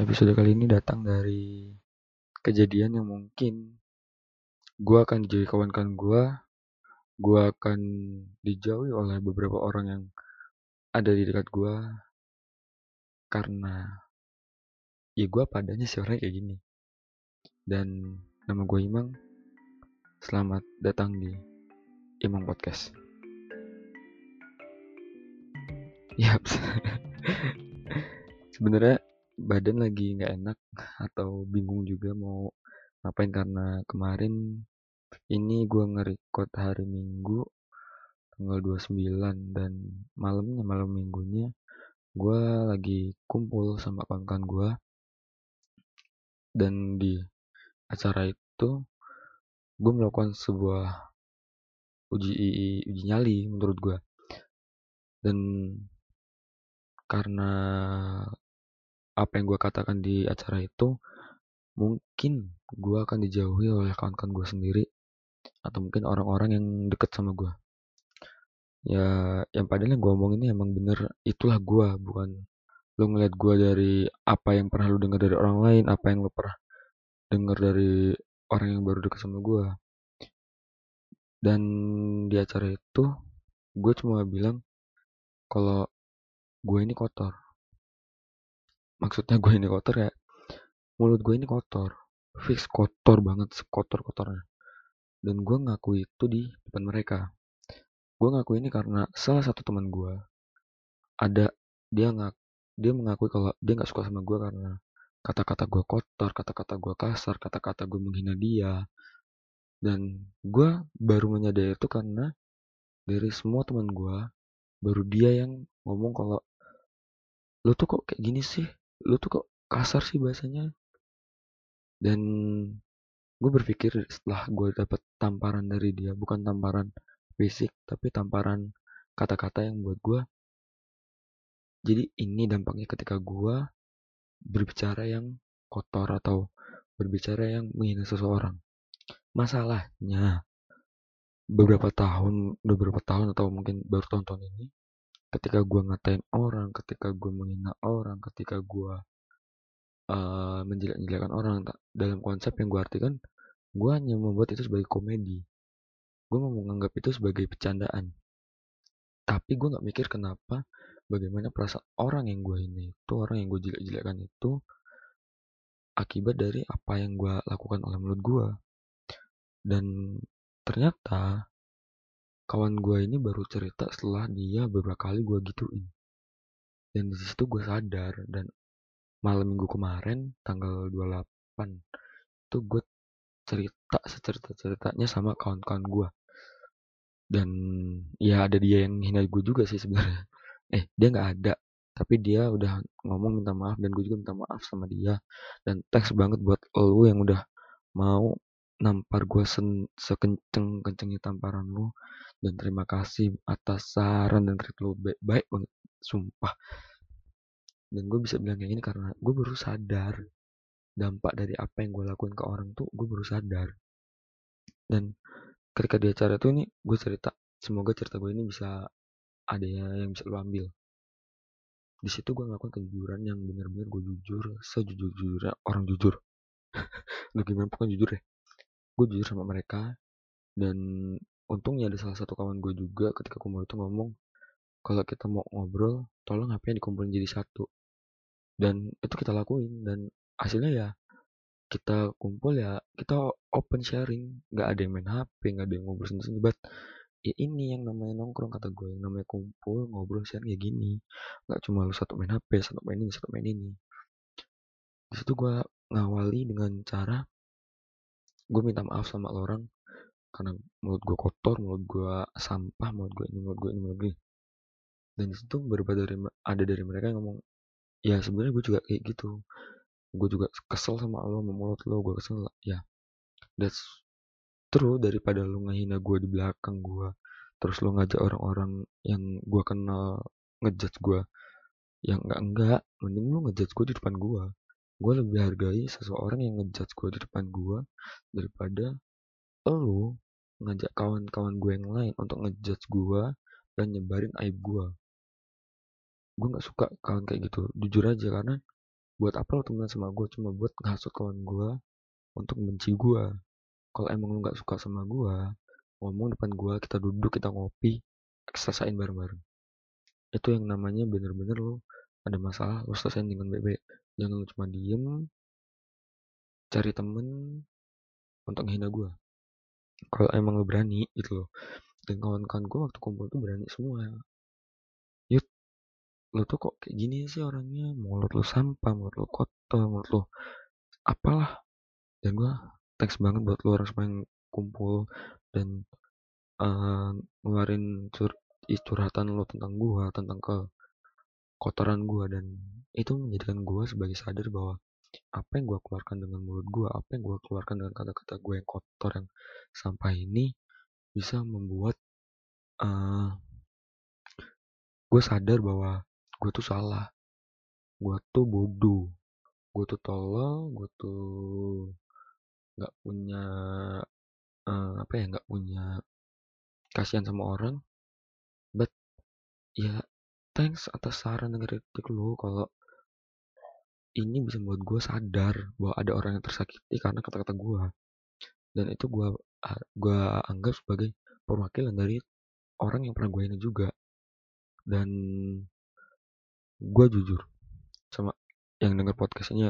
episode kali ini datang dari kejadian yang mungkin gue akan dijauhi kawan-kawan gue, gue akan dijauhi oleh beberapa orang yang ada di dekat gue karena ya gue padanya sih orangnya kayak gini. Dan nama gue Imang. Selamat datang di Imang Podcast. Yap. Sebenarnya badan lagi nggak enak atau bingung juga mau ngapain karena kemarin ini gue nge-record hari Minggu tanggal 29 dan malamnya malam minggunya gue lagi kumpul sama kawan-kawan gue dan di acara itu gue melakukan sebuah uji uji nyali menurut gue dan karena apa yang gue katakan di acara itu mungkin gue akan dijauhi oleh kawan-kawan gue sendiri atau mungkin orang-orang yang deket sama gue ya yang padahal yang gue omong ini emang bener itulah gue bukan lu ngeliat gue dari apa yang pernah lu dengar dari orang lain apa yang lu pernah dengar dari orang yang baru deket sama gue dan di acara itu gue cuma bilang kalau gue ini kotor maksudnya gue ini kotor ya mulut gue ini kotor fix kotor banget sekotor kotornya dan gue ngaku itu di depan mereka. Gue ngaku ini karena salah satu teman gue ada dia ngak dia mengakui kalau dia nggak suka sama gue karena kata-kata gue kotor kata-kata gue kasar kata-kata gue menghina dia. Dan gue baru menyadari itu karena dari semua teman gue baru dia yang ngomong kalau lu tuh kok kayak gini sih lu tuh kok kasar sih bahasanya? Dan gue berpikir setelah gue dapet tamparan dari dia bukan tamparan fisik tapi tamparan kata-kata yang buat gue jadi ini dampaknya ketika gue berbicara yang kotor atau berbicara yang menghina seseorang. Masalahnya beberapa tahun beberapa tahun atau mungkin baru tonton ini ketika gue ngatain orang ketika gue menghina orang ketika gue uh, menjelek-jelekan orang dalam konsep yang gue artikan gue hanya membuat itu sebagai komedi. Gue mau menganggap itu sebagai bercandaan tapi gue nggak mikir kenapa bagaimana perasaan orang yang gue ini itu orang yang gue jelek-jelekan itu akibat dari apa yang gue lakukan oleh mulut gue dan ternyata kawan gue ini baru cerita setelah dia beberapa kali gue gituin. Dan di situ gue sadar dan malam minggu kemarin tanggal 28 itu gue cerita secerita ceritanya sama kawan-kawan gue dan ya ada dia yang hina gue juga sih sebenarnya. Eh dia nggak ada tapi dia udah ngomong minta maaf dan gue juga minta maaf sama dia. Dan thanks banget buat lo yang udah mau nampar gue sekenceng kencengnya tamparan lu dan terima kasih atas saran dan kritik lu baik, baik banget sumpah. Dan gue bisa bilang kayak gini karena gue baru sadar dampak dari apa yang gue lakuin ke orang tuh gue baru sadar. Dan ketika di acara tuh ini gue cerita semoga cerita gue ini bisa ada yang bisa lo ambil. Di situ gue ngelakuin kejujuran yang benar-benar gue jujur sejujur-jujurnya orang jujur. Lu gimana? Pun jujur ya gue jujur sama mereka dan untungnya ada salah satu kawan gue juga ketika kumpul itu ngomong kalau kita mau ngobrol tolong HP dikumpulin jadi satu. Dan itu kita lakuin dan hasilnya ya kita kumpul ya kita open sharing. Nggak ada yang main HP nggak ada yang ngobrol sendiri sendiri ya ini yang namanya nongkrong kata gue yang namanya kumpul ngobrol sharing ya gini. Nggak cuma lu satu main HP satu main ini satu main ini. Di situ gue ngawali dengan cara gue minta maaf sama orang karena mulut gue kotor mulut gue sampah mulut gue ini mulut gue ini mulut gue dan di situ beberapa dari ada dari mereka yang ngomong ya sebenarnya gue juga kayak gitu. Gue juga kesel sama lo sama mulut lo gue kesel. Ya that's true daripada lo ngehina gue di belakang gue terus lo ngajak orang-orang yang gue kenal ngejudge gue yang enggak enggak mending lo ngejudge gue di depan gue gue lebih hargai seseorang yang ngejudge gue di depan gue daripada lo ngajak kawan-kawan gue yang lain untuk ngejudge gue dan nyebarin aib gue gue nggak suka kawan kayak gitu jujur aja karena buat apa lo temenan sama gue cuma buat ngasut kawan gue untuk benci gue kalau emang lo nggak suka sama gue ngomong depan gue kita duduk kita ngopi selesaiin bareng-bareng. Itu yang namanya bener-bener lo ada masalah lo selesaiin dengan baik-baik jangan cuma diem. Cari temen untuk menghina gue kalau emang lo berani gitu loh. Dan kawan-kawan gue waktu kumpul tuh berani semua. Yuk lo tuh kok kayak gini sih orangnya? Mulut lo sampah mulut lo kotor mulut lo apalah. Dan gue thanks banget buat lo orang semua yang kumpul dan uh, ngeluarin cur curhatan lo tentang gue tentang ke kotoran gue dan itu menjadikan gue sebagai sadar bahwa apa yang gue keluarkan dengan mulut gue apa yang gue keluarkan dengan kata-kata gue yang kotor yang sampah ini bisa membuat uh, gue sadar bahwa gue tuh salah. Gue tuh bodoh. Gue tuh tolol. Gue tuh nggak punya uh, apa ya nggak punya kasihan sama orang. But ya thanks atas saran dan kritik lu kalau ini bisa membuat gue sadar bahwa ada orang yang tersakiti karena kata-kata gue dan itu gue gue anggap sebagai perwakilan dari orang yang pernah gue ini juga. Dan gue jujur sama yang dengar podcast ini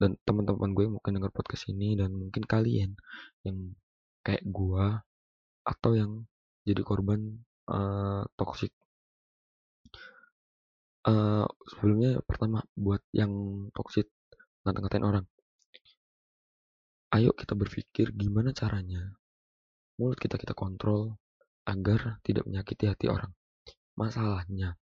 dan teman-teman gue mungkin dengar podcast ini dan mungkin kalian yang kayak gue atau yang jadi korban uh, toxic uh, sebelumnya pertama buat yang toxic ngata-ngatain orang. Ayo kita berpikir gimana caranya mulut kita kita kontrol agar tidak menyakiti hati orang. Masalahnya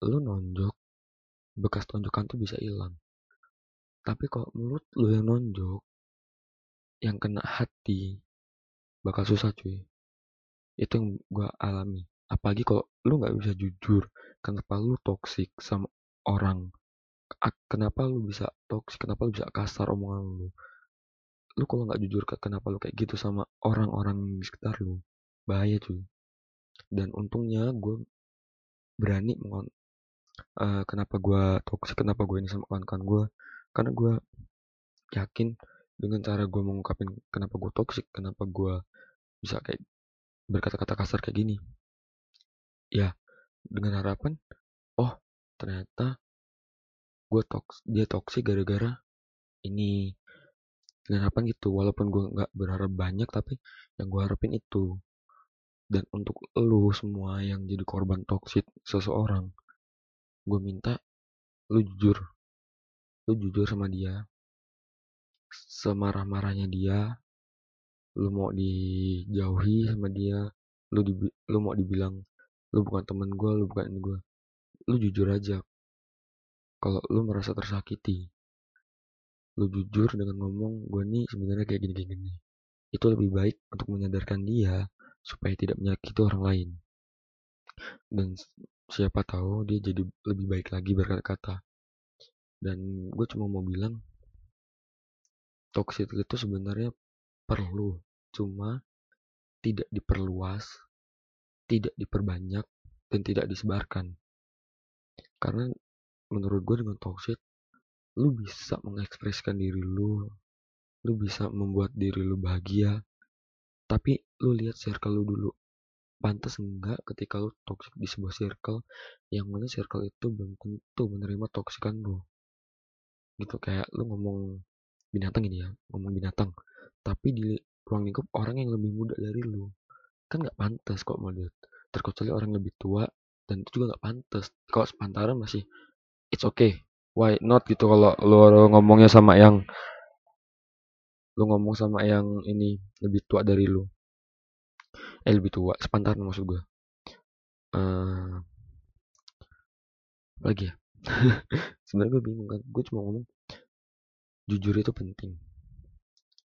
lu nonjok bekas tonjokan tuh bisa hilang. Tapi kalau mulut lu yang nonjok yang kena hati bakal susah cuy. Itu yang gue alami apalagi kalau lu nggak bisa jujur kenapa lu toksik sama orang? Kenapa lu bisa toksik kenapa lu bisa kasar omongan lu? Lu kalau nggak jujur kenapa lu kayak gitu sama orang-orang di sekitar lu? Bahaya cuy. Dan untungnya gue berani mengon uh, kenapa gue toksik kenapa gue ini sama kawan-kawan gue karena gue yakin dengan cara gue mengungkapin kenapa gue toksik kenapa gue bisa kayak berkata-kata kasar kayak gini ya dengan harapan oh ternyata gue toks dia toksik gara-gara ini. Dengan harapan gitu walaupun gue nggak berharap banyak tapi yang gue harapin itu. Dan untuk lu semua yang jadi korban toksik seseorang gue minta lu jujur. Lu jujur sama dia. Semarah-marahnya dia lu mau dijauhi sama dia lu di, lu mau dibilang lu bukan temen gue lu bukan gue lu jujur aja. Kalau lu merasa tersakiti lu jujur dengan ngomong gue nih sebenarnya kayak gini gini itu lebih baik untuk menyadarkan dia supaya tidak menyakiti orang lain. Dan siapa tahu dia jadi lebih baik lagi berkata-kata. Dan gue cuma mau bilang toxic itu sebenarnya perlu cuma tidak diperluas tidak diperbanyak dan tidak disebarkan. Karena menurut gue dengan toxic lu bisa mengekspresikan diri lu lu bisa membuat diri lu bahagia tapi lu lihat circle lu dulu. Pantas enggak ketika lu toxic di sebuah circle yang mana circle itu belum tentu menerima toksikan lu. Gitu kayak lu ngomong binatang ini ya ngomong binatang tapi di ruang lingkup orang yang lebih muda dari lu kan nggak pantas kok model terkecuali orang lebih tua dan itu juga nggak pantas. Kalau sepantaran masih it's okay why not gitu kalau lu ngomongnya sama yang lu ngomong sama yang ini lebih tua dari lu. Eh lebih tua sepantaran maksud gue uh, lagi ya? Sebenarnya gue bingung kan gue cuma ngomong jujur itu penting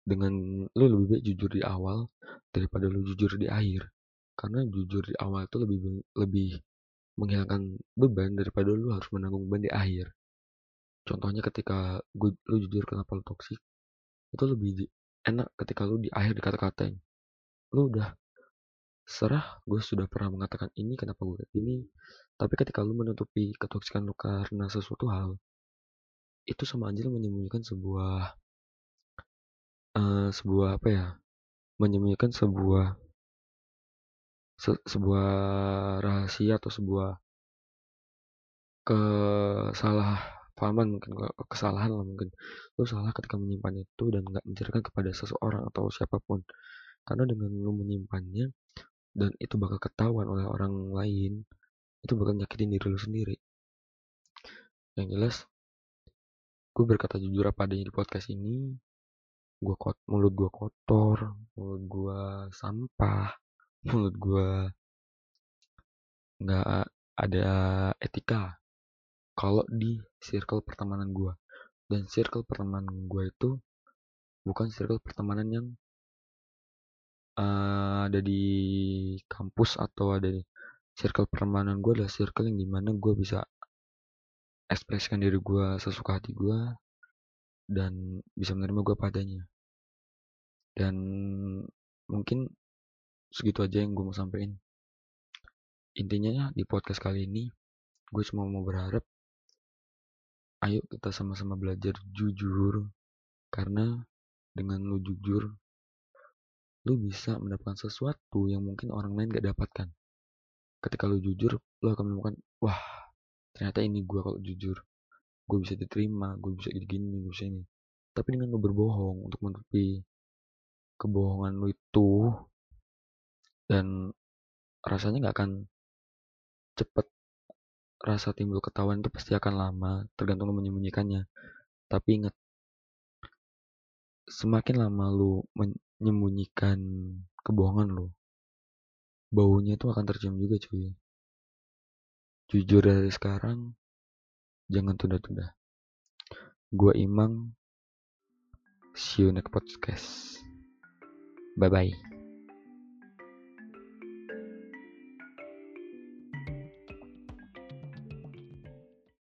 dengan lu lebih baik jujur di awal daripada lu jujur di akhir. Karena jujur di awal itu lebih lebih menghilangkan beban daripada lu harus menanggung beban di akhir. Contohnya ketika gue, lu jujur kenapa lu toksik itu lebih enak ketika lu di akhir dikata-katain lu udah serah gue sudah pernah mengatakan ini kenapa gue ini tapi ketika lu menutupi ketoksikan lu karena sesuatu hal itu sama aja menyembunyikan sebuah uh, sebuah apa ya menyembunyikan sebuah se sebuah rahasia atau sebuah kesalahpahaman mungkin kesalahan lah mungkin. Lu salah ketika menyimpan itu dan nggak menceritakan kepada seseorang atau siapa pun. Karena dengan lu menyimpannya dan itu bakal ketahuan oleh orang lain itu bakal nyakitin diri lu sendiri. Yang jelas gue berkata jujur apa adanya di podcast ini gue kot mulut gue kotor mulut gue sampah mulut gue nggak ada etika. Kalau di circle pertemanan gue dan circle pertemanan gue itu bukan circle pertemanan yang uh, ada di kampus atau ada di circle pertemanan gue adalah circle yang di mana gue bisa ekspresikan diri gue sesuka hati gue dan bisa menerima gue padanya dan mungkin segitu aja yang gue mau sampaikan intinya ya di podcast kali ini gue cuma mau berharap ayo kita sama-sama belajar jujur. Karena dengan lu jujur lu bisa mendapatkan sesuatu yang mungkin orang lain gak dapatkan. Ketika lu jujur lu akan menemukan wah ternyata ini gue kalau jujur. Gue bisa diterima gue bisa gini gue bisa ini. Tapi dengan lu berbohong untuk menutupi kebohongan lu itu dan rasanya nggak akan cepet rasa timbul ketahuan itu pasti akan lama tergantung lu menyembunyikannya. Tapi ingat semakin lama lu menyembunyikan kebohongan lu baunya itu akan tercium juga cuy. Jujur dari sekarang jangan tunda-tunda. Gua Imang see you next podcast bye bye